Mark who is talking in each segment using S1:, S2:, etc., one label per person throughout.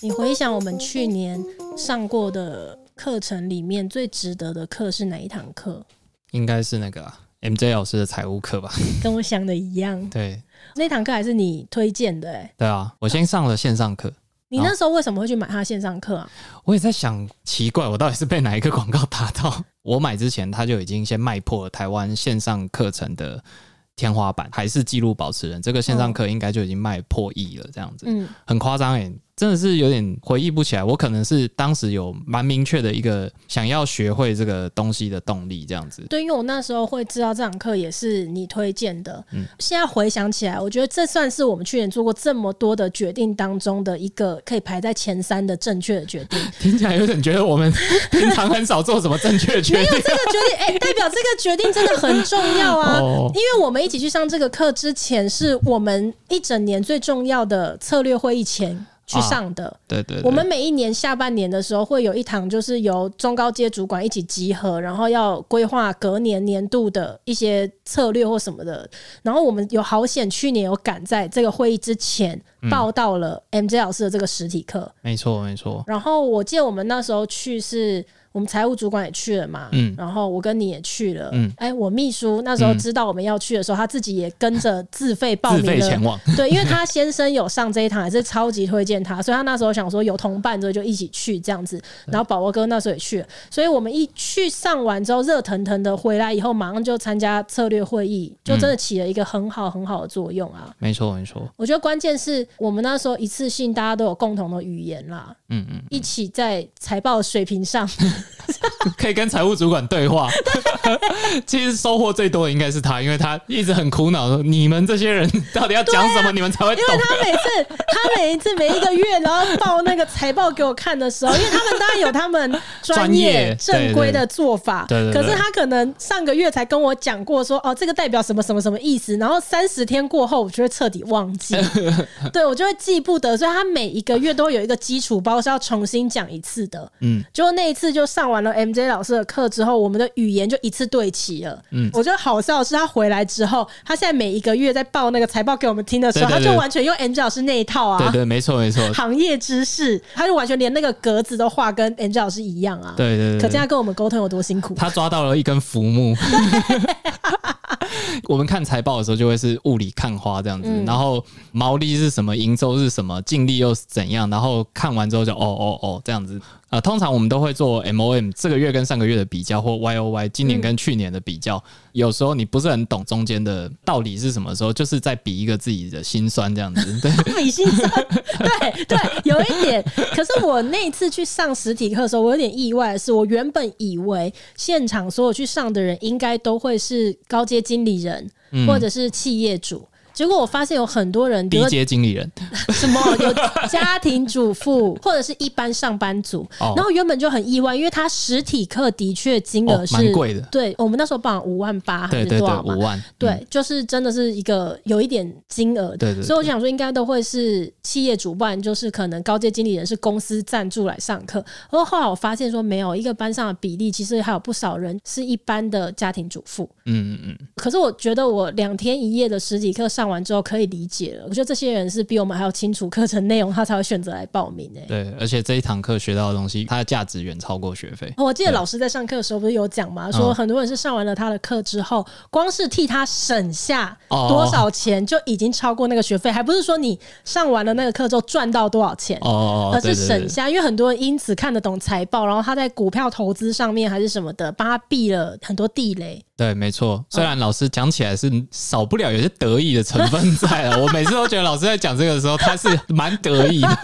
S1: 你回想我们去年上过的课程里面，最值得的课是哪一堂课？
S2: 应该是那个、啊、MJ 老师的财务课吧？
S1: 跟我想的一样。
S2: 对，
S1: 那堂课还是你推荐的、欸？
S2: 对啊，我先上了线上课。
S1: 你那时候为什么会去买他线上课啊？
S2: 我也在想，奇怪，我到底是被哪一个广告打到？我买之前他就已经先卖破了台湾线上课程的天花板，还是纪录保持人。这个线上课应该就已经卖破亿了，这样子，嗯，很夸张诶。真的是有点回忆不起来，我可能是当时有蛮明确的一个想要学会这个东西的动力，这样子。
S1: 对，因为我那时候会知道这堂课也是你推荐的。嗯，现在回想起来，我觉得这算是我们去年做过这么多的决定当中的一个可以排在前三的正确的决定。
S2: 听起来有点觉得我们 平常很少做什么正确的决定。没有
S1: 这个决定，哎、欸，代表这个决定真的很重要啊！哦、因为我们一起去上这个课之前，是我们一整年最重要的策略会议前。去上的，
S2: 啊、对，对对，
S1: 我们每一年下半年的时候会有一堂，就是由中高阶主管一起集合，然后要规划隔年年度的一些策略或什么的。然后我们有好险，去年有赶在这个会议之前报到了 MJ 老师的这个实体课。嗯，
S2: 没错没错。
S1: 然后我记得我们那时候去是。我们财务主管也去了嘛，嗯，然后我跟你也去了，嗯，哎，我秘书那时候知道我们要去的时候，他自己也跟着自费报名了，对，因为他先生有上这一堂，也是超级推荐他，所以他那时候想说有同伴之后就一起去这样子，然后宝宝哥那时候也去了，所以我们一去上完之后热腾腾的回来以后，马上就参加策略会议，就真的起了一个很好很好的作用啊，
S2: 没错没错，
S1: 我觉得关键是我们那时候一次性大家都有共同的语言啦，嗯嗯，一起在财报水平上。
S2: 可以跟财务主管对话，其实收获最多的应该是他，因为他一直很苦恼说：“你们这些人到底要讲什么，你们才会懂？”
S1: 因为他每次，他每一次每一个月，然后报那个财报给我看的时候，因为他们当然有他们专业正规的做法，对可是他可能上个月才跟我讲过说：“哦，这个代表什么什么什么意思？”然后三十天过后，我就会彻底忘记，对我就会记不得，所以他每一个月都有一个基础包是要重新讲一次的。嗯，就那一次就上完了 MJ 老师的课之后，我们的语言就一次对齐了。嗯，我觉得好笑的是，他回来之后，他现在每一个月在报那个财报给我们听的时候，他就完全用 MJ 老师那一套啊。
S2: 对，对对，没错没错。
S1: 行业知识，他就完全连那个格子都画跟 MJ 老师一样啊。
S2: 对对对，
S1: 可见他跟我们沟通有多辛苦。
S2: 他抓到了一根浮木。我们看财报的时候，就会是雾里看花这样子，嗯、然后毛利是什么，营收是什么，净利又是怎样，然后看完之后就哦哦哦这样子。呃，通常我们都会做 MOM 这个月跟上个月的比较，或 YOY 今年跟去年的比较。嗯、有时候你不是很懂中间的道理是什么时候，就是在比一个自己的心酸这样子。对，
S1: 比心酸，对对，有一点。可是我那一次去上实体课的时候，我有点意外的是，我原本以为现场所有去上的人应该都会是高阶经理人，或者是企业主。结果我发现有很多人，
S2: 低阶经理人，
S1: 什么有家庭主妇或者是一般上班族，哦、然后原本就很意外，因为他实体课的确金额是
S2: 蛮贵的，
S1: 对我们那时候报五万八还是多少嘛？五万，对，嗯、就是真的是一个有一点金额，对，对对，所以我想说应该都会是企业主办，就是可能高阶经理人是公司赞助来上课，然后后来我发现说没有一个班上的比例，其实还有不少人是一般的家庭主妇，嗯嗯嗯，可是我觉得我两天一夜的实体课上。上完之后可以理解了，我觉得这些人是比我们还要清楚课程内容，他才会选择来报名诶、欸。
S2: 对，而且这一堂课学到的东西，它的价值远超过学费。
S1: 我记得老师在上课的时候不是有讲吗？说很多人是上完了他的课之后，光是替他省下多少钱就已经超过那个学费，还不是说你上完了那个课之后赚到多少钱哦，而是省下。因为很多人因此看得懂财报，然后他在股票投资上面还是什么的，帮他避了很多地雷。
S2: 对，没错。虽然老师讲起来是少不了有些得意的成分在了，我每次都觉得老师在讲这个的时候，他是蛮得意的。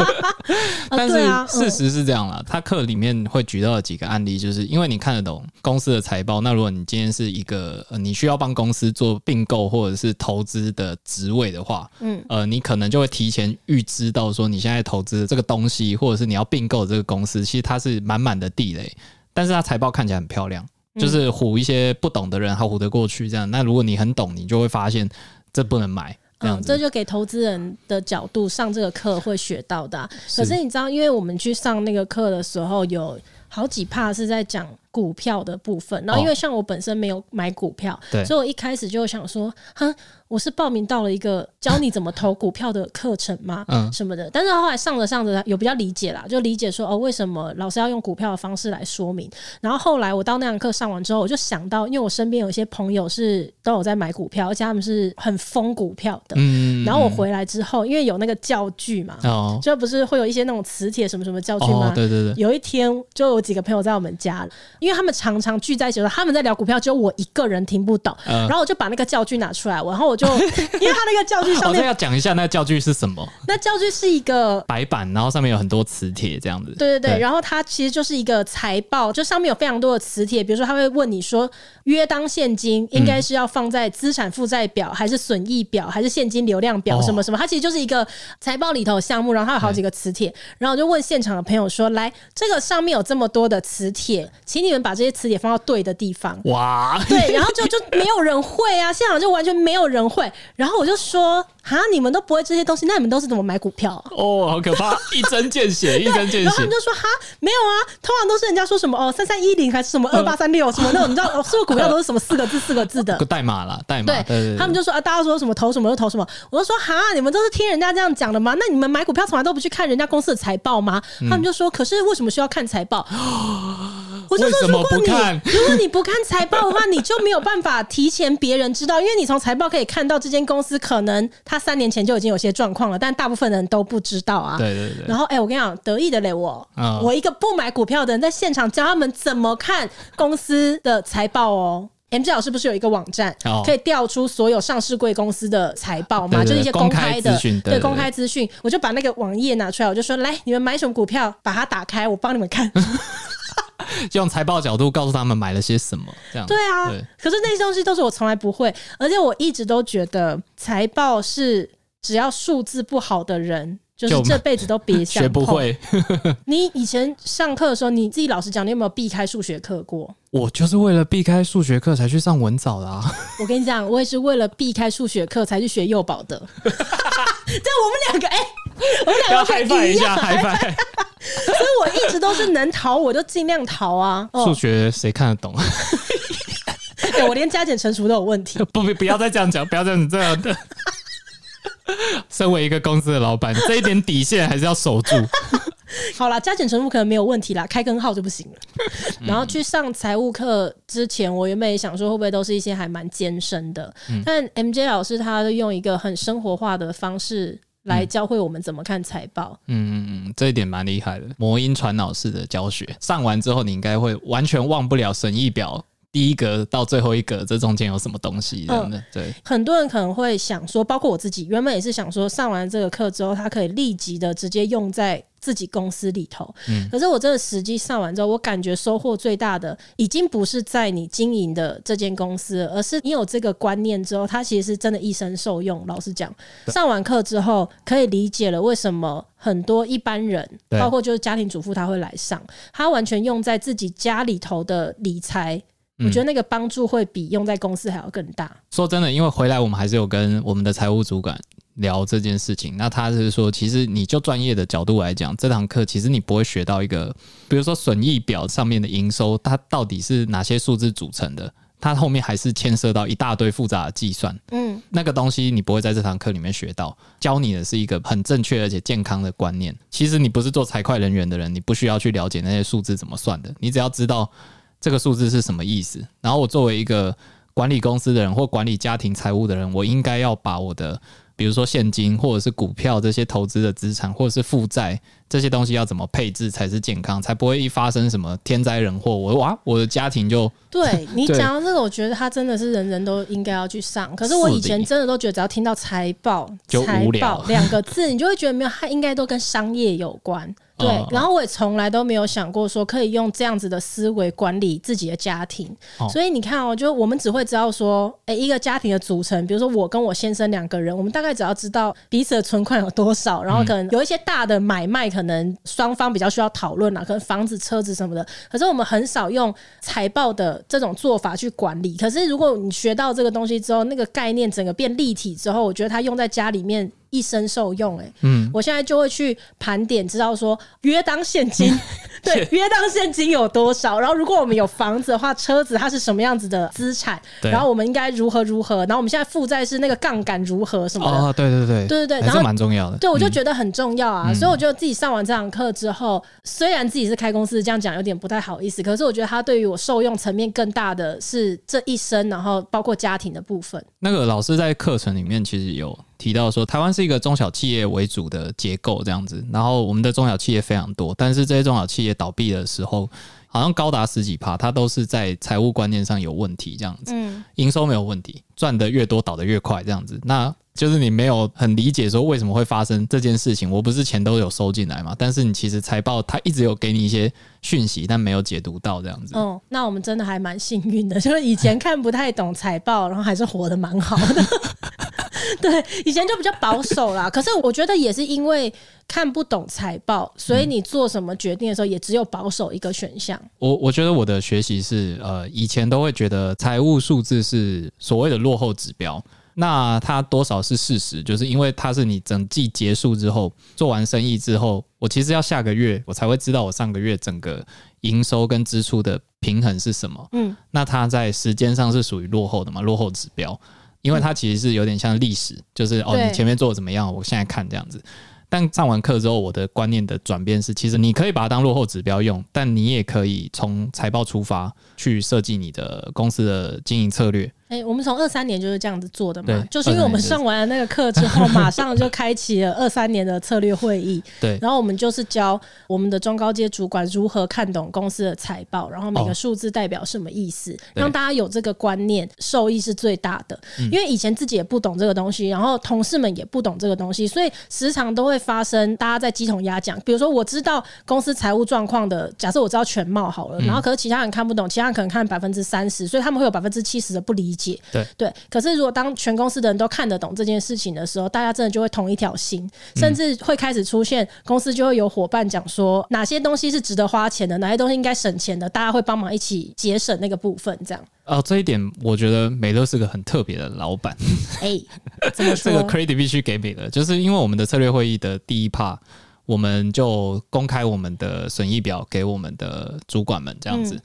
S2: 但是事实是这样啦，他课里面会举到的几个案例，就是因为你看得懂公司的财报，那如果你今天是一个你需要帮公司做并购或者是投资的职位的话，嗯，呃，你可能就会提前预知到说你现在投资的这个东西，或者是你要并购这个公司，其实它是满满的地雷，但是它财报看起来很漂亮。就是唬一些不懂的人，还唬得过去这样。那如果你很懂，你就会发现这不能买这样子。嗯，这
S1: 就给投资人的角度上这个课会学到的啊。可是你知道，因为我们去上那个课的时候，有好几趴是在讲股票的部分。然后因为像我本身没有买股票，
S2: 对，
S1: 所以我一开始就想说，哼。我是报名到了一个教你怎么投股票的课程吗？嗯，什么的。但是后来上着上着有比较理解啦，就理解说哦，为什么老师要用股票的方式来说明。然后后来我到那堂课上完之后，我就想到，因为我身边有一些朋友是都有在买股票，而且他们是很疯股票的。嗯。然后我回来之后，因为有那个教具嘛，哦，就不是会有一些那种磁铁什么什么教具吗？
S2: 对对对。
S1: 有一天就有几个朋友在我们家，因为他们常常聚在一起的时候，他们在聊股票，只有我一个人听不懂。然后我就把那个教具拿出来，然后我。就 因为他那个教具上面，
S2: 我要讲一下那个教具是什么？
S1: 那教具是一个
S2: 白板，然后上面有很多磁铁，这样子。
S1: 对对对，对，然后它其实就是一个财报，就上面有非常多的磁铁。比如说，他会问你说，约当现金应该是要放在资产负债表，还是损益表，还是现金流量表，什么什么？它其实就是一个财报里头的项目，然后它有好几个磁铁。然后我就问现场的朋友说：“来，这个上面有这么多的磁铁，请你们把这些磁铁放到对的地方。”哇，对，然后就就没有人会啊，现场就完全没有人。会，然后我就说啊，你们都不会这些东西，那你们都是怎么买股票？
S2: 哦，好可怕，一针见血，一针见血。
S1: 然后他们就说哈，没有啊，通常都是人家说什么哦，三三一零还是什么二八三六什么那种，你知道，哦，是不是股票都是什么四个字四个字的
S2: 代码啦，代
S1: 码。对，他们就说啊，大家说什么投什么就投什么，我就说哈，你们都是听人家这样讲的吗？那你们买股票从来都不去看人家公司的财报吗？他们就说，可是为什么需要看财报？我就说，如果你如果你不看财报的话，你就没有办法提前别人知道，因为你从财报可以看到这间公司可能他三年前就已经有些状况了，但大部分人都不知道啊。
S2: 对对对。
S1: 然后，哎、欸，我跟你讲，得意的嘞，我、哦、我一个不买股票的人，在现场教他们怎么看公司的财报哦。M G 老师不是有一个网站，可以调出所有上市贵公司的财报吗？就是一些公开的，对公开资讯。我就把那个网页拿出来，我就说：来，你们买什么股票，把它打开，我帮你们看。
S2: 用财报角度告诉他们买了些什么，这样
S1: 对啊。对，可是那些东西都是我从来不会，而且我一直都觉得财报是只要数字不好的人，就是这辈子都别 想学
S2: 不会。
S1: 你以前上课的时候，你自己老实讲，你有没有避开数学课过？
S2: 我就是为了避开数学课才去上文藻的啊。
S1: 我跟你讲，我也是为了避开数学课才去学幼保的。这我们两个，哎、欸，我们两个
S2: 嗨翻一下，嗨翻。
S1: 所以我一直都是能逃我就尽量逃啊！
S2: 数学谁看得懂？
S1: 对，我连加减乘除都有问题。
S2: 不，不要再这样讲，不要这样这样的。身为一个公司的老板，这一点底线还是要守住。
S1: 好啦，加减乘除可能没有问题啦，开根号就不行了。然后去上财务课之前，我原本也想说，会不会都是一些还蛮艰深的？嗯、但 MJ 老师他用一个很生活化的方式。来教会我们怎么看财报。嗯
S2: 嗯嗯，这一点蛮厉害的，魔音传脑式的教学。上完之后，你应该会完全忘不了神意表第一格到最后一格，这中间有什么东西这样的。对，
S1: 很多人可能会想说，包括我自己，原本也是想说，上完这个课之后，他可以立即的直接用在。自己公司里头，嗯，可是我真的实际上完之后，我感觉收获最大的，已经不是在你经营的这间公司，而是你有这个观念之后，它其实是真的一生受用。老实讲，上完课之后，可以理解了为什么很多一般人，包括就是家庭主妇，他会来上，他完全用在自己家里头的理财，我觉得那个帮助会比用在公司还要更大。
S2: 说真的，因为回来我们还是有跟我们的财务主管。聊这件事情，那他是说，其实你就专业的角度来讲，这堂课其实你不会学到一个，比如说损益表上面的营收，它到底是哪些数字组成的，它后面还是牵涉到一大堆复杂的计算。嗯，那个东西你不会在这堂课里面学到，教你的是一个很正确而且健康的观念。其实你不是做财会人员的人，你不需要去了解那些数字怎么算的，你只要知道这个数字是什么意思。然后我作为一个管理公司的人或管理家庭财务的人，我应该要把我的。比如说现金或者是股票这些投资的资产，或者是负债这些东西要怎么配置才是健康，才不会一发生什么天灾人祸，我哇，我的家庭就
S1: 对 你讲到这个，我觉得他真的是人人都应该要去上。可是我以前真的都觉得，只要听到财报、财报两个字，你就会觉得没有，它应该都跟商业有关。对，然后我也从来都没有想过说可以用这样子的思维管理自己的家庭。所以你看哦，就我们只会知道说，哎，一个家庭的组成，比如说我跟我先生两个人，我们大概只要知道彼此的存款有多少，然后可能有一些大的买卖，可能双方比较需要讨论啊，可能房子、车子什么的。可是我们很少用财报的这种做法去管理。可是如果你学到这个东西之后，那个概念整个变立体之后，我觉得它用在家里面。一生受用、欸。哎，嗯，我现在就会去盘点，知道说约当现金，对，约当现金有多少？然后如果我们有房子的话，车子它是什么样子的资产？然后我们应该如何如何？然后我们现在负债是那个杠杆如何什么的？
S2: 哦，对对对，
S1: 对对对，
S2: 然后蛮重要的。
S1: 对，我就觉得很重要啊，嗯、所以我觉得自己上完这堂课之后，虽然自己是开公司，这样讲有点不太好意思，可是我觉得它对于我受用层面更大的是这一生，然后包括家庭的部分。
S2: 那个老师在课程里面其实有提到说，台湾是一个中小企业为主的结构这样子，然后我们的中小企业非常多，但是这些中小企业倒闭的时候，好像高达十几趴，它都是在财务观念上有问题这样子。嗯，营收没有问题，赚的越多倒的越快这样子。那就是你没有很理解说为什么会发生这件事情，我不是钱都有收进来嘛？但是你其实财报它一直有给你一些讯息，但没有解读到这样子。
S1: 哦，那我们真的还蛮幸运的，就是以前看不太懂财报，然后还是活得蛮好的。对，以前就比较保守啦。可是我觉得也是因为看不懂财报，所以你做什么决定的时候也只有保守一个选项。
S2: 我我觉得我的学习是，呃，以前都会觉得财务数字是所谓的落后指标。那它多少是事实？就是因为它是你整季结束之后做完生意之后，我其实要下个月我才会知道我上个月整个营收跟支出的平衡是什么。嗯，那它在时间上是属于落后的嘛？落后指标，因为它其实是有点像历史，就是哦，你前面做的怎么样？我现在看这样子。但上完课之后，我的观念的转变是，其实你可以把它当落后指标用，但你也可以从财报出发去设计你的公司的经营策略。
S1: 哎、欸，我们从二三年就是这样子做的嘛，就是因为我们上完了那个课之后，马上就开启了二三年的策略会议。对，然后我们就是教我们的中高阶主管如何看懂公司的财报，然后每个数字代表什么意思，哦、让大家有这个观念，受益是最大的。因为以前自己也不懂这个东西，然后同事们也不懂这个东西，所以时常都会发生大家在鸡同鸭讲。比如说，我知道公司财务状况的，假设我知道全貌好了，然后可是其他人看不懂，其他人可能看百分之三十，所以他们会有百分之七十的不理解。解
S2: 对
S1: 对，可是如果当全公司的人都看得懂这件事情的时候，大家真的就会同一条心，甚至会开始出现公司就会有伙伴讲说哪些东西是值得花钱的，哪些东西应该省钱的，大家会帮忙一起节省那个部分，这样。
S2: 哦，这一点我觉得美乐是个很特别的老板。
S1: 哎，怎么说？
S2: 这个 credit 必须给美乐，就是因为我们的策略会议的第一 part，我们就公开我们的损益表给我们的主管们，这样子。嗯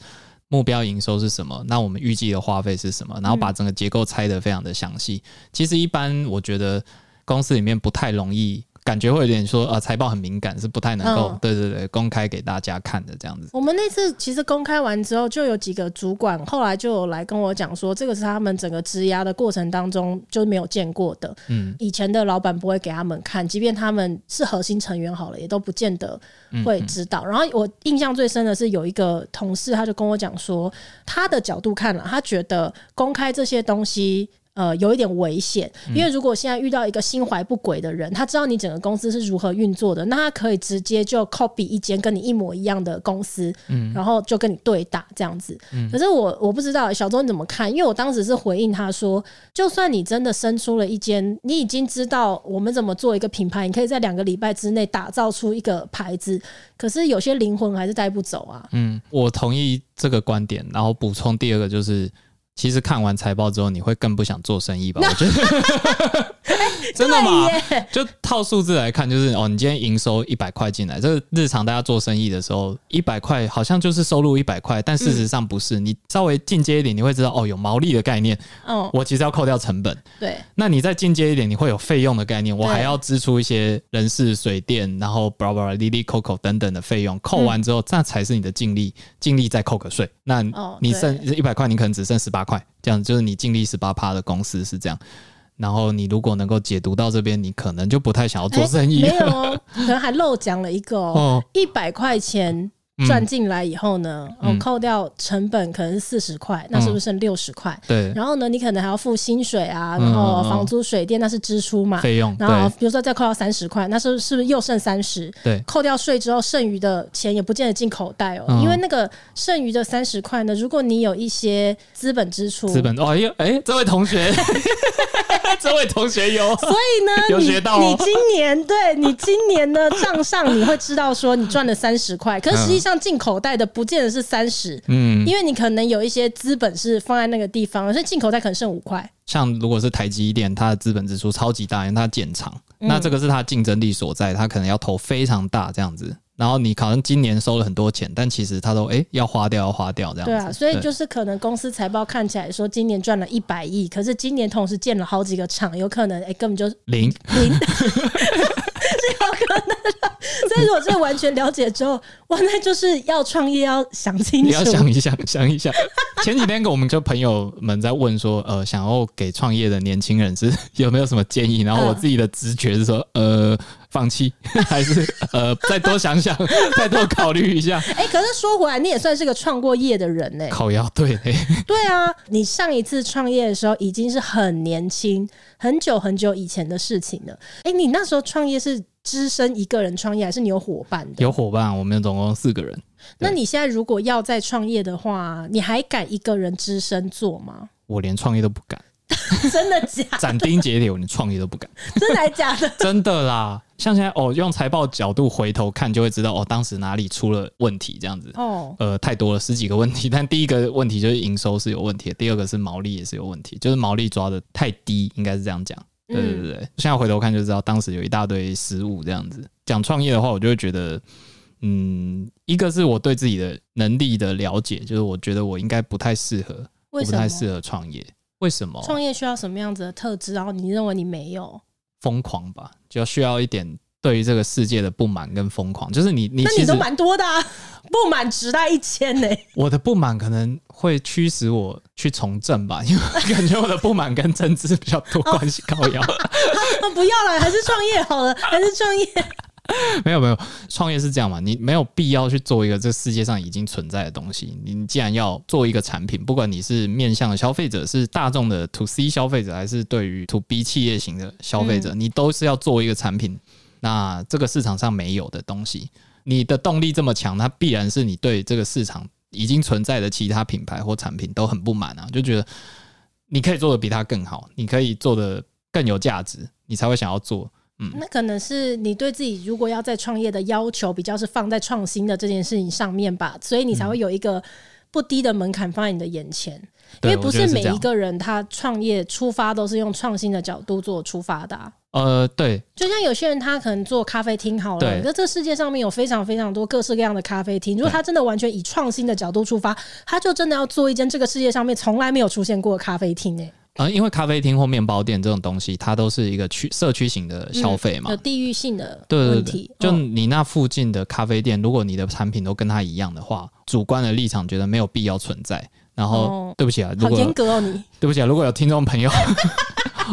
S2: 目标营收是什么？那我们预计的花费是什么？然后把整个结构拆得非常的详细。其实一般我觉得公司里面不太容易。感觉会有点说，啊，财报很敏感，是不太能够，对对对，公开给大家看的这样子。
S1: 我们那次其实公开完之后，就有几个主管后来就有来跟我讲说，这个是他们整个质押的过程当中就没有见过的。嗯，以前的老板不会给他们看，即便他们是核心成员好了，也都不见得会知道。然后我印象最深的是有一个同事，他就跟我讲说，他的角度看了，他觉得公开这些东西。呃，有一点危险，因为如果现在遇到一个心怀不轨的人，他知道你整个公司是如何运作的，那他可以直接就 copy 一间跟你一模一样的公司，嗯，然后就跟你对打这样子。嗯，可是我我不知道小周你怎么看，因为我当时是回应他说，就算你真的生出了一间，你已经知道我们怎么做一个品牌，你可以在两个礼拜之内打造出一个牌子，可是有些灵魂还是带不走啊。
S2: 嗯，我同意这个观点，然后补充第二个就是。其实看完财报之后，你会更不想做生意吧？我觉得。真的吗？就套数字来看，就是哦，你今天营收一百块进来，这个日常大家做生意的时候，一百块好像就是收入一百块，但事实上不是。你稍微进阶一点，你会知道哦，有毛利的概念。哦，我其实要扣掉成本。对。那你再进阶一点，你会有费用的概念，我还要支出一些人事、水电，然后巴拉巴拉、哩哩扣扣等等的费用，扣完之后，这才是你的净利，净利再扣个税。那你剩一百块，你可能只剩十八块，这样就是你净利十八趴的公司是这样。然后你如果能够解读到这边，你可能就不太想要做生意。
S1: 欸、没有哦，可能还漏讲了一个哦，一百块钱。赚进来以后呢，哦，扣掉成本可能是四十块，那是不是剩六十块？对。然后呢，你可能还要付薪水啊，然后房租、水电那是支出嘛，费用。然后比如说再扣掉三十块，那是是不是又剩三十？对。扣掉税之后，剩余的钱也不见得进口袋哦，因为那个剩余的三十块呢，如果你有一些资本支出，资本哦，哎，这位同学，这位同学有，所以呢，有学到。你今年对你今年的账上你会知道说你赚了三十块，可是实际。像进口袋的，不见得是三十，嗯，因为你可能有一些资本是放在那个地方，所以进口袋可能剩五块。
S2: 像如果是台积电，它的资本支出超级大，因为它建厂，那这个是它竞争力所在，它可能要投非常大这样子。然后你可能今年收了很多钱，但其实他都哎要花掉要花掉这样子。
S1: 对啊，所以就是可能公司财报看起来说今年赚了一百亿，可是今年同时建了好几个厂，有可能哎根本就
S2: 零
S1: 零。是有可能的，所以如果这完全了解之后，哇，那就是要创业要想清楚，
S2: 你要想一想，想一想。前几天跟我们就朋友们在问说，呃，想要给创业的年轻人是有没有什么建议？然后我自己的直觉是说，呃，放弃，还是呃再多想想，再多考虑一下。
S1: 哎、欸，可是说回来，你也算是个创过业的人呢、欸。
S2: 靠腰，对，
S1: 对啊，你上一次创业的时候已经是很年轻，很久很久以前的事情了。哎、欸，你那时候创业是？只身一个人创业，还是你有伙伴的？
S2: 有伙伴，我们总共四个人。
S1: 那你现在如果要再创业的话，你还敢一个人只身做吗？
S2: 我连创业都不敢，
S1: 真的假的？
S2: 斩钉截铁，我连创业都不敢，
S1: 真的还假的？
S2: 真的啦！像现在哦，用财报角度回头看，就会知道哦，当时哪里出了问题，这样子哦，呃，太多了，十几个问题。但第一个问题就是营收是有问题的，第二个是毛利也是有问题，就是毛利抓的太低，应该是这样讲。对对对，现在回头看就知道，当时有一大堆失误。这样子讲创业的话，我就会觉得，嗯，一个是我对自己的能力的了解，就是我觉得我应该不太适合，我不太适合创业。为什么？
S1: 创业需要什么样子的特质？然后你认为你没有？
S2: 疯狂吧，就需要一点。对于这个世界的不满跟疯狂，就是你，你
S1: 那你都蛮多的，啊，不满值在一千呢。
S2: 我的不满可能会驱使我去从政吧，因为感觉我的不满跟政治比较多关系高要。
S1: 不要了，还是创业好了，还是创业。
S2: 没有没有，创业是这样嘛，你没有必要去做一个这世界上已经存在的东西。你既然要做一个产品，不管你是面向的消费者，是大众的 To C 消费者，还是对于 To B 企业型的消费者，嗯、你都是要做一个产品。那这个市场上没有的东西，你的动力这么强，它必然是你对这个市场已经存在的其他品牌或产品都很不满啊，就觉得你可以做的比它更好，你可以做的更有价值，你才会想要做。嗯，
S1: 那可能是你对自己如果要在创业的要求比较是放在创新的这件事情上面吧，所以你才会有一个不低的门槛放在你的眼前，因为不是每一个人他创业出发都是用创新的角度做出发的啊。
S2: 呃，对，
S1: 就像有些人他可能做咖啡厅好了，那对这世界上面有非常非常多各式各样的咖啡厅。如果他真的完全以创新的角度出发，他就真的要做一间这个世界上面从来没有出现过的咖啡厅诶。
S2: 呃，因为咖啡厅或面包店这种东西，它都是一个区社区型的消费嘛，
S1: 有地域性的
S2: 问题。就你那附近的咖啡店，如果你的产品都跟它一样的话，主观的立场觉得没有必要存在。然后，哦、对不起啊，如果
S1: 好严格哦你，你
S2: 对不起啊，如果有听众朋友。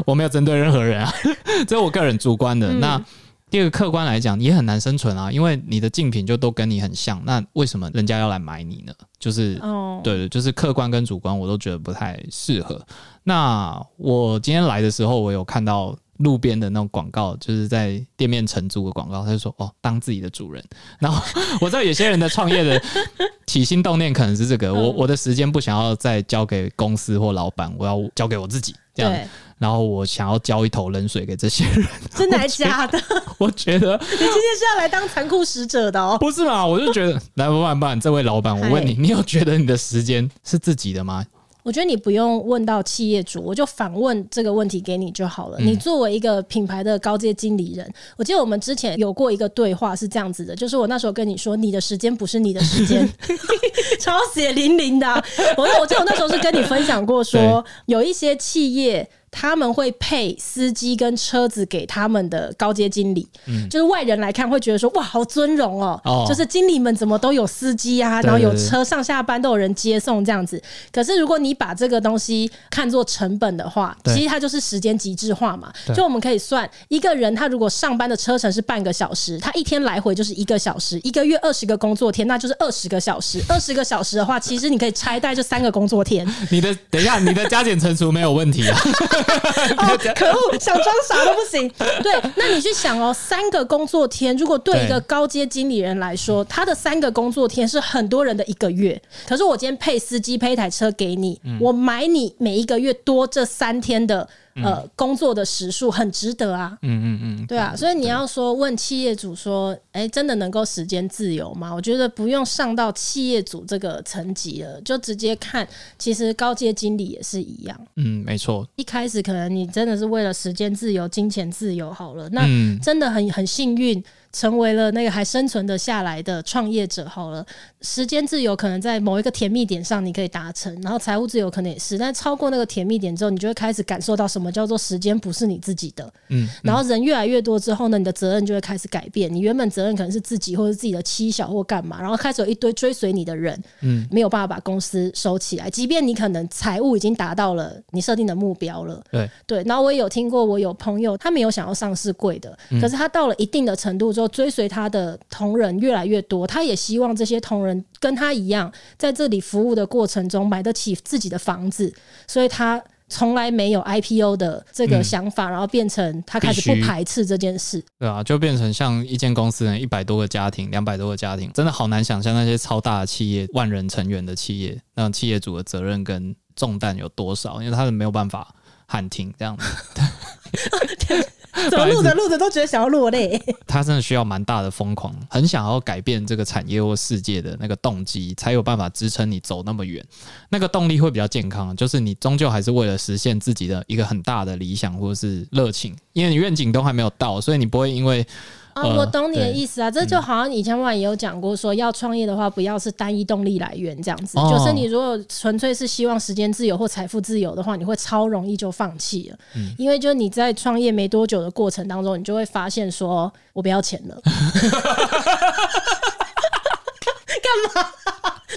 S2: 我没有针对任何人啊，这是我个人主观的。嗯、那第二个客观来讲，也很难生存啊，因为你的竞品就都跟你很像，那为什么人家要来买你呢？就是，哦、对对，就是客观跟主观，我都觉得不太适合。那我今天来的时候，我有看到路边的那种广告，就是在店面承租的广告，他就说：“哦，当自己的主人。”然后我知道有些人的创业的起心动念可能是这个，我我的时间不想要再交给公司或老板，我要交给我自己，这样。然后我想要浇一头冷水给这些人，
S1: 真的还假的？
S2: 我觉得
S1: 你今天是要来当残酷使者的哦，
S2: 不是嘛？我就觉得，来，不然不然，这位老板，我问你，你有觉得你的时间是自己的吗？
S1: 我觉得你不用问到企业主，我就反问这个问题给你就好了。你作为一个品牌的高阶经理人，我记得我们之前有过一个对话是这样子的，就是我那时候跟你说，你的时间不是你的时间，超血淋淋的啊。我我记得我那时候是跟你分享过说，有一些企业。他们会配司机跟车子给他们的高阶经理，嗯，就是外人来看会觉得说哇，好尊荣哦，哦，就是经理们怎么都有司机啊，然后有车上下班都有人接送这样子。可是如果你把这个东西看作成本的话，其实它就是时间极致化嘛。就我们可以算一个人，他如果上班的车程是半个小时，他一天来回就是一个小时，一个月二十个工作天，那就是二十个小时。二十个小时的话，其实你可以拆带这三个工作天。
S2: 你的等一下，你的加减乘除没有问题啊。
S1: 哦，可恶！想装傻都不行。对，那你去想哦，三个工作天，如果对一个高阶经理人来说，他的三个工作天是很多人的一个月。可是我今天配司机配一台车给你，我买你每一个月多这三天的呃工作的时数，很值得啊。
S2: 嗯嗯嗯，
S1: 对啊。所以你要说问企业主说，哎，真的能够时间自由吗？我觉得不用上到企业主这个层级了，就直接看，其实高阶经理也是一样。
S2: 嗯，没错。
S1: 一开始可能你真的是为了时间自由、金钱自由好了，那真的很很幸运。成为了那个还生存的下来的创业者好了，时间自由可能在某一个甜蜜点上你可以达成，然后财务自由可能也是，但超过那个甜蜜点之后，你就会开始感受到什么叫做时间不是你自己的，嗯，然后人越来越多之后呢，你的责任就会开始改变，你原本责任可能是自己或者自己的妻小或干嘛，然后开始有一堆追随你的人，嗯，没有办法把公司收起来，即便你可能财务已经达到了你设定的目标了，对对，然后我也有听过，我有朋友他没有想要上市贵的，可是他到了一定的程度之后。追随他的同仁越来越多，他也希望这些同仁跟他一样，在这里服务的过程中买得起自己的房子，所以他从来没有 IPO 的这个想法，嗯、然后变成他开始不排斥这件事。
S2: 对啊，就变成像一间公司呢，一百多个家庭，两百多个家庭，真的好难想象那些超大的企业，万人成员的企业，那企业主的责任跟重担有多少？因为他是没有办法喊停这样子。
S1: 怎么录着录着都觉得想要落泪？
S2: 他真的需要蛮大的疯狂，很想要改变这个产业或世界的那个动机，才有办法支撑你走那么远。那个动力会比较健康，就是你终究还是为了实现自己的一个很大的理想或者是热情，因为你愿景都还没有到，所以你不会因为。
S1: 啊、哦，我懂你的意思啊，这就好像以前我也有讲过，说要创业的话，不要是单一动力来源这样子，哦、就是你如果纯粹是希望时间自由或财富自由的话，你会超容易就放弃了，嗯、因为就你在创业没多久的过程当中，你就会发现说，我不要钱了，干嘛？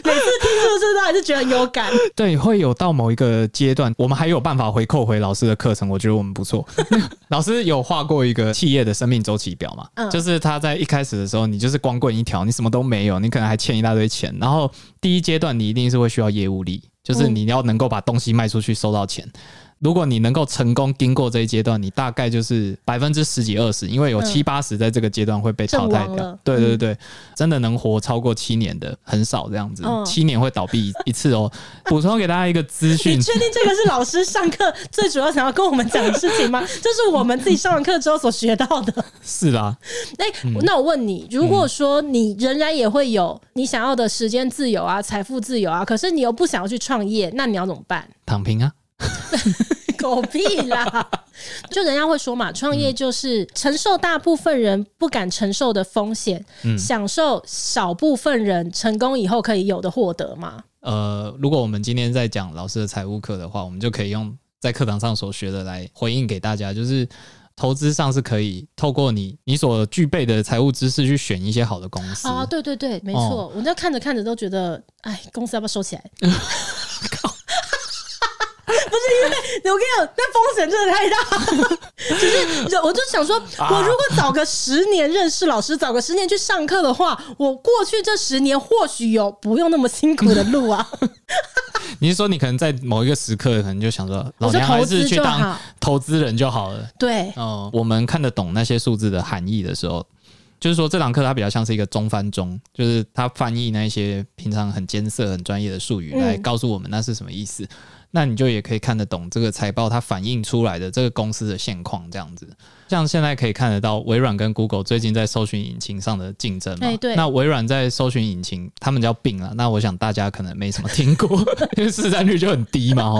S1: 每次听是不是都还是觉得很有感？
S2: 对，会有到某一个阶段，我们还有办法回扣回老师的课程，我觉得我们不错。老师有画过一个企业的生命周期表嘛？嗯，就是他在一开始的时候，你就是光棍一条，你什么都没有，你可能还欠一大堆钱。然后第一阶段，你一定是会需要业务力，就是你要能够把东西卖出去，收到钱。如果你能够成功经过这一阶段，你大概就是百分之十几二十，因为有七八十在这个阶段会被淘汰掉。对对对，真的能活超过七年的很少，这样子，七年会倒闭一次哦。补充给大家一个资讯，
S1: 你确定这个是老师上课最主要想要跟我们讲的事情吗？这是我们自己上完课之后所学到的。
S2: 是啦，
S1: 哎，那我问你，如果说你仍然也会有你想要的时间自由啊、财富自由啊，可是你又不想要去创业，那你要怎么办？
S2: 躺平啊。
S1: 狗屁啦！就人家会说嘛，创业就是承受大部分人不敢承受的风险，嗯、享受少部分人成功以后可以有的获得嘛。
S2: 呃，如果我们今天在讲老师的财务课的话，我们就可以用在课堂上所学的来回应给大家，就是投资上是可以透过你你所具备的财务知识去选一些好的公司
S1: 啊。对对对，没错，哦、我就看着看着都觉得，哎，公司要不要收起来？不是因为我跟你讲，那风险真的太大。就是，我就想说，我如果早个十年认识老师，早个十年去上课的话，我过去这十年或许有不用那么辛苦的路啊。
S2: 你是说，你可能在某一个时刻，可能就想说，老娘还是去当投资人就好了。
S1: 对，
S2: 哦，我们看得懂那些数字的含义的时候，就是说这堂课它比较像是一个中翻中，就是它翻译那些平常很艰涩、很专业的术语来告诉我们那是什么意思。那你就也可以看得懂这个财报，它反映出来的这个公司的现况这样子。像现在可以看得到，微软跟 Google 最近在搜寻引擎上的竞争嘛？对。那微软在搜寻引擎，他们叫 Bing 啊。那我想大家可能没什么听过，因为市占率就很低嘛。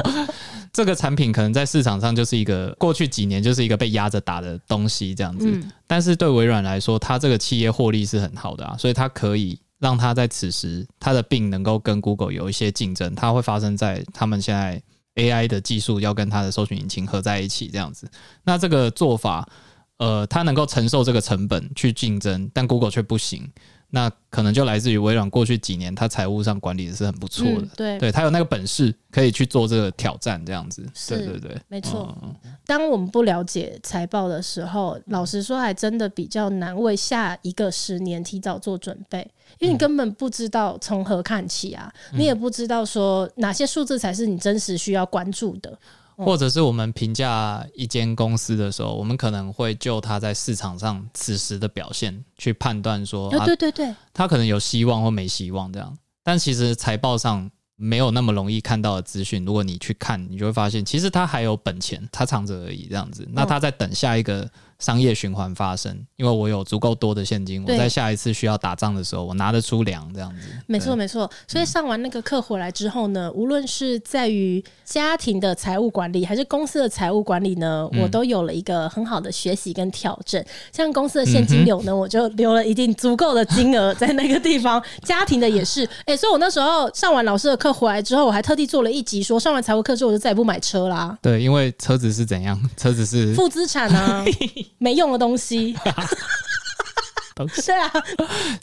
S2: 这个产品可能在市场上就是一个过去几年就是一个被压着打的东西这样子。但是对微软来说，它这个企业获利是很好的啊，所以它可以。让他在此时，他的病能够跟 Google 有一些竞争，它会发生在他们现在 AI 的技术要跟它的搜寻引擎合在一起这样子。那这个做法，呃，它能够承受这个成本去竞争，但 Google 却不行。那可能就来自于微软过去几年，它财务上管理的是很不错的，嗯、对，对，它有那个本事可以去做这个挑战，这样子，对对对，
S1: 没错。嗯、当我们不了解财报的时候，老实说，还真的比较难为下一个十年提早做准备，因为你根本不知道从何看起啊，嗯、你也不知道说哪些数字才是你真实需要关注的。
S2: 或者是我们评价一间公司的时候，我们可能会就它在市场上此时的表现去判断说
S1: 啊，对对对，
S2: 它可能有希望或没希望这样。但其实财报上没有那么容易看到的资讯，如果你去看，你就会发现，其实它还有本钱，它藏着而已，这样子。那它在等下一个。商业循环发生，因为我有足够多的现金，我在下一次需要打仗的时候，我拿得出粮这样子。
S1: 没错，没错。所以上完那个课回来之后呢，嗯、无论是在于家庭的财务管理，还是公司的财务管理呢，嗯、我都有了一个很好的学习跟挑战。像公司的现金流呢，嗯、我就留了一定足够的金额在那个地方。家庭的也是，哎、欸，所以我那时候上完老师的课回来之后，我还特地做了一集，说上完财务课之后，我就再也不买车啦。
S2: 对，因为车子是怎样？车子是
S1: 负资产啊，没用的东西。是啊，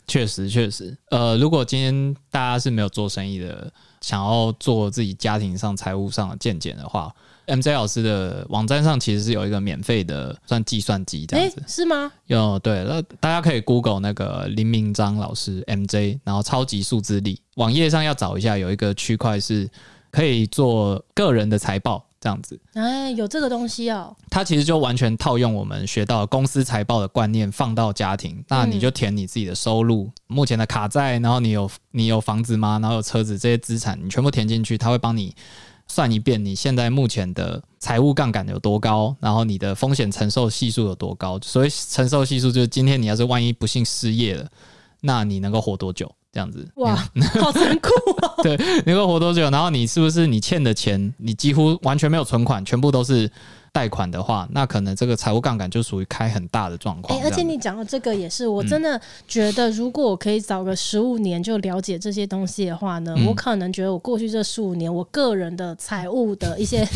S2: 确实确实。呃，如果今天大家是没有做生意的，想要做自己家庭上财务上的见解的话，MJ 老师的网站上其实是有一个免费的算计算机这样子，
S1: 是吗？
S2: 有对，那大家可以 Google 那个林明章老师 MJ，然后超级数字力，网页上要找一下，有一个区块是可以做个人的财报。这样子，
S1: 哎，有这个东西哦。
S2: 它其实就完全套用我们学到的公司财报的观念，放到家庭。那你就填你自己的收入、嗯、目前的卡债，然后你有你有房子吗？然后有车子这些资产，你全部填进去，它会帮你算一遍你现在目前的财务杠杆有多高，然后你的风险承受系数有多高。所以承受系数，就是今天你要是万一不幸失业了，那你能够活多久？这样子
S1: 哇，好残酷哦！
S2: 对，能够活多久？然后你是不是你欠的钱，你几乎完全没有存款，全部都是贷款的话，那可能这个财务杠杆就属于开很大的状况。
S1: 欸，而且你讲的这个也是，我真的觉得，如果我可以早个十五年就了解这些东西的话呢，嗯，我可能觉得我过去这十五年，我个人的财务的一些。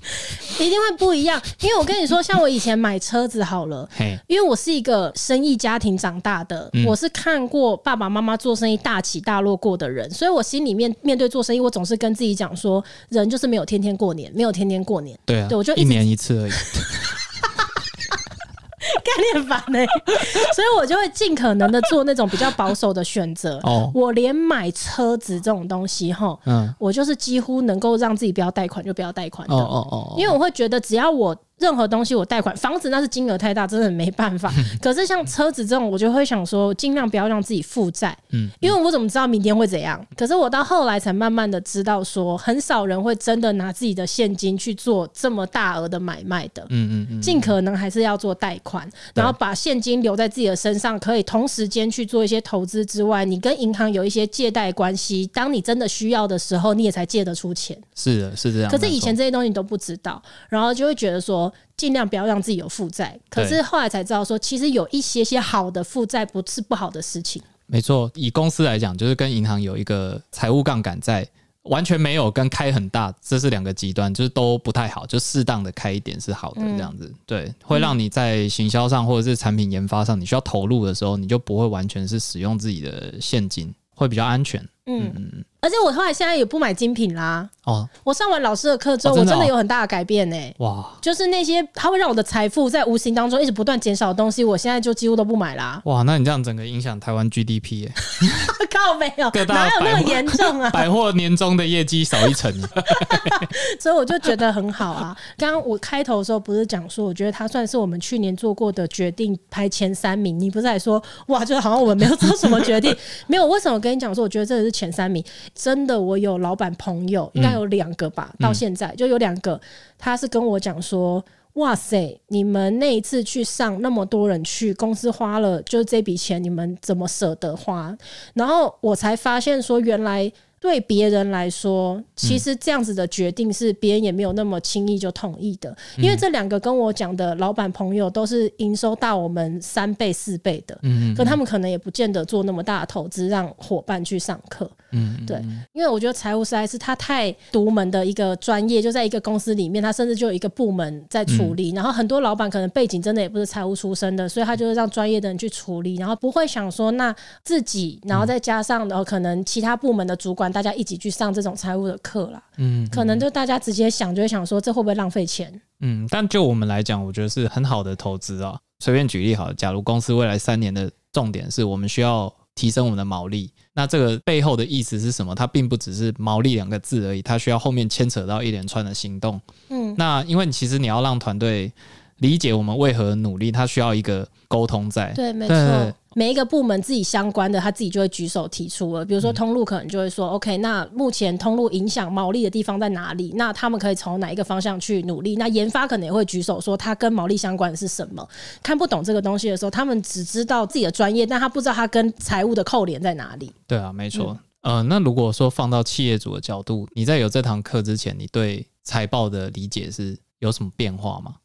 S1: 一定会不一样，因为我跟你说，像我以前买车子好了，因为我是一个生意家庭长大的，我是看过爸爸妈妈做生意大起大落过的人，所以我心里面面对做生意，我总是跟自己讲说，人就是没有天天过年，没有天天过年，
S2: 对啊，
S1: 对我就
S2: 一年一次而已。
S1: 概念烦呢，所以我就会尽可能的做那种比较保守的选择。哦，我连买车子这种东西，哈，嗯，我就是几乎能够让自己不要贷款就不要贷款的。哦哦哦，因为我会觉得只要我。任何东西我贷款，房子那是金额太大，真的没办法。可是像车子这种，我就会想说，尽量不要让自己负债。嗯，因为我怎么知道明天会怎样？可是我到后来才慢慢的知道，说很少人会真的拿自己的现金去做这么大额的买卖的。嗯嗯嗯，尽可能还是要做贷款，然后把现金留在自己的身上，可以同时间去做一些投资之外，你跟银行有一些借贷关系，当你真的需要的时候，你也才借得出钱。
S2: 是的，是这样。
S1: 可是以前这些东西你都不知道，然后就会觉得说。尽量不要让自己有负债，可是后来才知道说，其实有一些些好的负债不是不好的事情。
S2: 没错，以公司来讲，就是跟银行有一个财务杠杆在，完全没有跟开很大，这是两个极端，就是都不太好，就适当的开一点是好的，这样子，嗯、对，会让你在行销上或者是产品研发上，你需要投入的时候，你就不会完全是使用自己的现金，会比较安全。嗯嗯。
S1: 而且我后来现在也不买精品啦。哦，我上完老师的课之后，我真的有很大的改变呢。哇，就是那些它会让我的财富在无形当中一直不断减少的东西，我现在就几乎都不买啦。
S2: 哇，那你这样整个影响台湾 GDP 耶？
S1: 靠，没有，哪有那么严重啊？
S2: 百货年终的业绩少一成，
S1: 所以我就觉得很好啊。刚刚我开头的时候不是讲说，我觉得他算是我们去年做过的决定排前三名。你不是还说哇，就好像我们没有做什么决定？没有，为什么我跟你讲说，我觉得这个是前三名？真的，我有老板朋友，应该有两个吧，嗯、到现在就有两个，他是跟我讲说：“哇塞，你们那一次去上那么多人去，公司花了就是这笔钱，你们怎么舍得花？”然后我才发现说，原来。对别人来说，其实这样子的决定是别人也没有那么轻易就同意的，因为这两个跟我讲的老板朋友都是营收大我们三倍四倍的，嗯，可他们可能也不见得做那么大的投资让伙伴去上课，嗯，对，因为我觉得财务实在是他太独门的一个专业，就在一个公司里面，他甚至就有一个部门在处理，然后很多老板可能背景真的也不是财务出身的，所以他就是让专业的人去处理，然后不会想说那自己，然后再加上然后可能其他部门的主管。大家一起去上这种财务的课啦，嗯，可能就大家直接想就会想说，这会不会浪费钱？
S2: 嗯，但就我们来讲，我觉得是很好的投资啊。随便举例好了，假如公司未来三年的重点是我们需要提升我们的毛利，那这个背后的意思是什么？它并不只是毛利两个字而已，它需要后面牵扯到一连串的行动。嗯，那因为其实你要让团队理解我们为何努力，它需要一个沟通在。
S1: 对，没错。每一个部门自己相关的，他自己就会举手提出了。比如说通路可能就会说、嗯、，OK，那目前通路影响毛利的地方在哪里？那他们可以从哪一个方向去努力？那研发可能也会举手说，他跟毛利相关的是什么？看不懂这个东西的时候，他们只知道自己的专业，但他不知道他跟财务的扣连在哪里。
S2: 对啊，没错。嗯、呃，那如果说放到企业主的角度，你在有这堂课之前，你对财报的理解是有什么变化吗？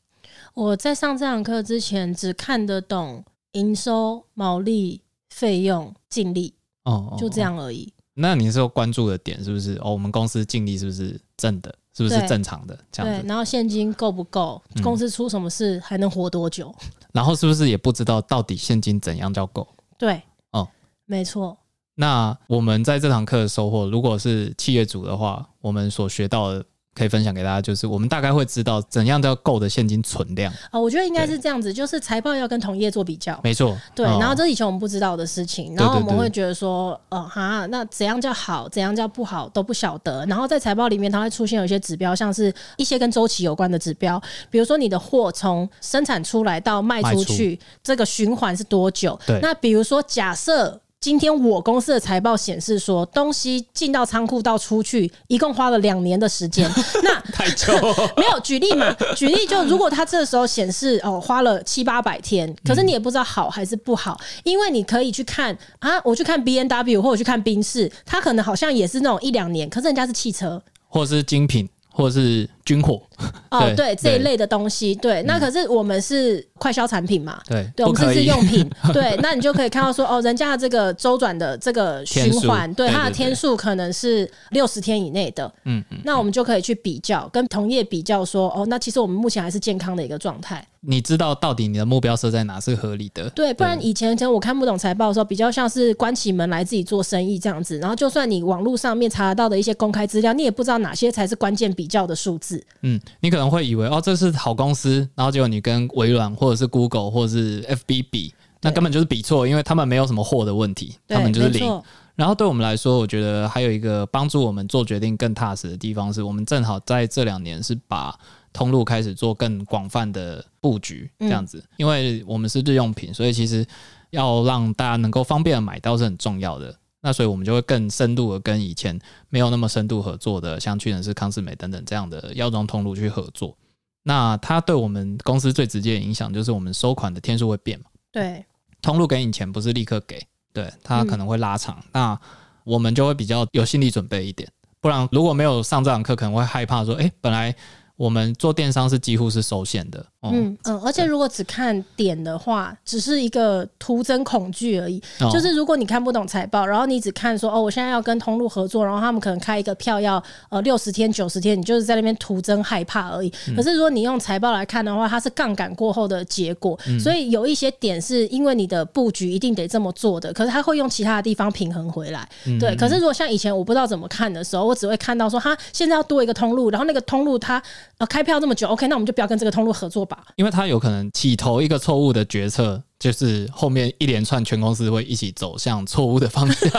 S1: 我在上这堂课之前，只看得懂营收、毛利、费用、净利，哦，就这样而已。
S2: 那你是有关注的点是不是？哦，我们公司净利是不是正的？是不是正常的？这样子。
S1: 对，然后现金够不够？公司出什么事还能活多久？嗯。
S2: 然后是不是也不知道到底现金怎样叫够？
S1: 对，哦，没错。
S2: 那我们在这堂课的收获，如果是企业主的话，我们所学到的。可以分享给大家，就是我们大概会知道怎样都要够的现金存量
S1: 啊。我觉得应该是这样子，就是财报要跟同业做比较，
S2: 没错。
S1: 对，然后这是以前我们不知道的事情，然后我们会觉得说，呃，哈，那怎样叫好，怎样叫不好都不晓得。然后在财报里面，它会出现有一些指标，像是一些跟周期有关的指标，比如说你的货从生产出来到卖出去，这个循环是多久？对。那比如说假设。今天我公司的财报显示说，东西进到仓库到出去，一共花了两年的时间。那
S2: 太久，
S1: 没有举例嘛？举例就如果他这时候显示哦，花了七八百天，可是你也不知道好还是不好，因为你可以去看啊，我去看 B N W 或者去看宾士，它可能好像也是那种一两年，可是人家是汽车，
S2: 或者是精品。或者是军火
S1: 哦，对这一类的东西，对，那可是我们是快消产品嘛，
S2: 对，
S1: 对，我们是日用品，对，那你就可以看到说，哦，人家的这个周转的这个循环，对，它的天数可能是六十天以内的，嗯嗯，那我们就可以去比较，跟同业比较说，哦，那其实我们目前还是健康的一个状态。
S2: 你知道到底你的目标设在哪是合理的？
S1: 对，不然以前前我看不懂财报的时候，比较像是关起门来自己做生意这样子。然后就算你网络上面查得到的一些公开资料，你也不知道哪些才是关键比较的数字。
S2: 嗯，你可能会以为哦，这是好公司，然后结果你跟微软或者是 Google 或者是 FB 比，那根本就是比错，因为他们没有什么货的问题，他们就是零。然后对我们来说，我觉得还有一个帮助我们做决定更踏实的地方，是我们正好在这两年是把。通路开始做更广泛的布局，这样子，因为我们是日用品，所以其实要让大家能够方便的买到是很重要的。那所以我们就会更深度的跟以前没有那么深度合作的，像屈臣氏、康士美等等这样的药妆通路去合作。那它对我们公司最直接的影响就是我们收款的天数会变嘛？
S1: 对，
S2: 通路给你钱不是立刻给，对，它可能会拉长。那我们就会比较有心理准备一点，不然如果没有上这堂课，可能会害怕说，哎，本来。我们做电商是几乎是受限的，哦、
S1: 嗯嗯，而且如果只看点的话，只是一个徒增恐惧而已。哦、就是如果你看不懂财报，然后你只看说哦，我现在要跟通路合作，然后他们可能开一个票要呃六十天、九十天，你就是在那边徒增害怕而已。嗯、可是如果你用财报来看的话，它是杠杆过后的结果，嗯、所以有一些点是因为你的布局一定得这么做的，可是它会用其他的地方平衡回来。嗯、对，可是如果像以前我不知道怎么看的时候，我只会看到说它现在要多一个通路，然后那个通路它。呃，开票这么久，OK，那我们就不要跟这个通路合作吧。
S2: 因为他有可能起头一个错误的决策，就是后面一连串全公司会一起走向错误的方向。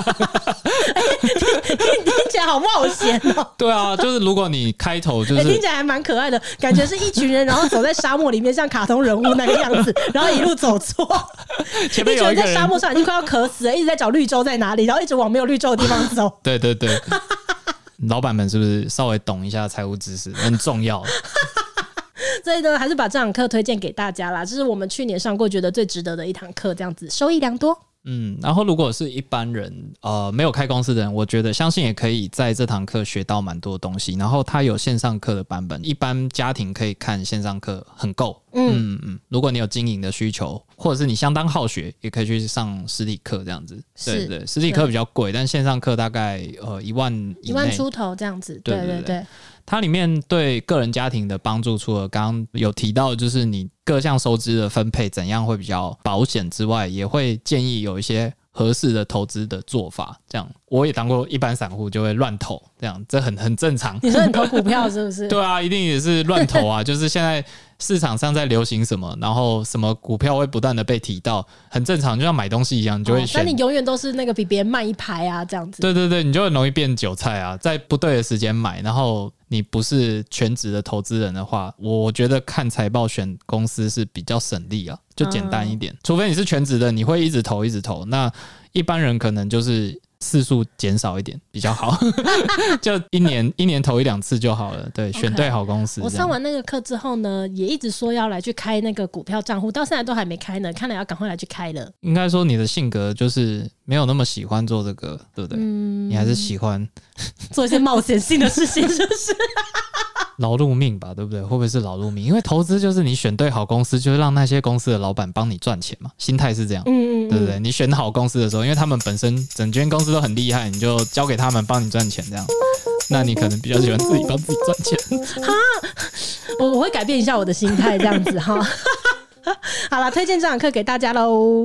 S1: 听听起来好冒险哦。
S2: 对啊，就是如果你开头就是
S1: 听起来还蛮可爱的，感觉是一群人，然后走在沙漠里面，像卡通人物那个样子，然后一路走错。
S2: 前面有一个人
S1: 在沙漠上已经快要渴死了，一直在找绿洲在哪里，然后一直往没有绿洲的地方走。
S2: 对 对对。老板们是不是稍微懂一下财务知识很重要？
S1: 所以呢，还是把这堂课推荐给大家啦。这是我们去年上过，觉得最值得的一堂课，这样子收益良多。
S2: 嗯，然后如果是一般人，呃，没有开公司的人，我觉得相信也可以在这堂课学到蛮多东西。然后它有线上课的版本，一般家庭可以看线上课很够。嗯嗯嗯，如果你有经营的需求，或者是你相当好学，也可以去上实体课这样子。是对对，实体课比较贵，但线上课大概呃一万一
S1: 万出头这样子。对对对。对对对
S2: 它里面对个人家庭的帮助，除了刚刚有提到，就是你各项收支的分配怎样会比较保险之外，也会建议有一些合适的投资的做法，这样。我也当过一般散户，就会乱投，这样这很很正常。
S1: 你说你投股票是不是？
S2: 对啊，一定也是乱投啊，就是现在。市场上在流行什么，然后什么股票会不断的被提到，很正常，就像买东西一样，你就会选。那、哦、
S1: 你永远都是那个比别人慢一排啊，这样子。
S2: 对对对，你就很容易变韭菜啊，在不对的时间买，然后你不是全职的投资人的话，我觉得看财报选公司是比较省力啊，就简单一点。嗯、除非你是全职的，你会一直投一直投，那一般人可能就是。次数减少一点比较好，就一年一年投一两次就好了。对选对好公司。
S1: 我上完那个课之后呢，也一直说要来去开那个股票账户，到现在都还没开呢。看来要赶快来去开了。
S2: 应该说你的性格就是没有那么喜欢做这个，对不对？嗯，你还是喜欢
S1: 做一些冒险性的事情，是不是？
S2: 劳碌命吧，对不对？会不会是劳碌命？因为投资就是你选对好公司，就是让那些公司的老板帮你赚钱嘛，心态是这样，嗯嗯，对不对？你选好公司的时候，因为他们本身整间公司都很厉害，你就交给他们帮你赚钱，这样，那你可能比较喜欢自己帮自己赚钱。哈，
S1: 我我会改变一下我的心态，这样子哈。好了，推荐这堂课给大家喽。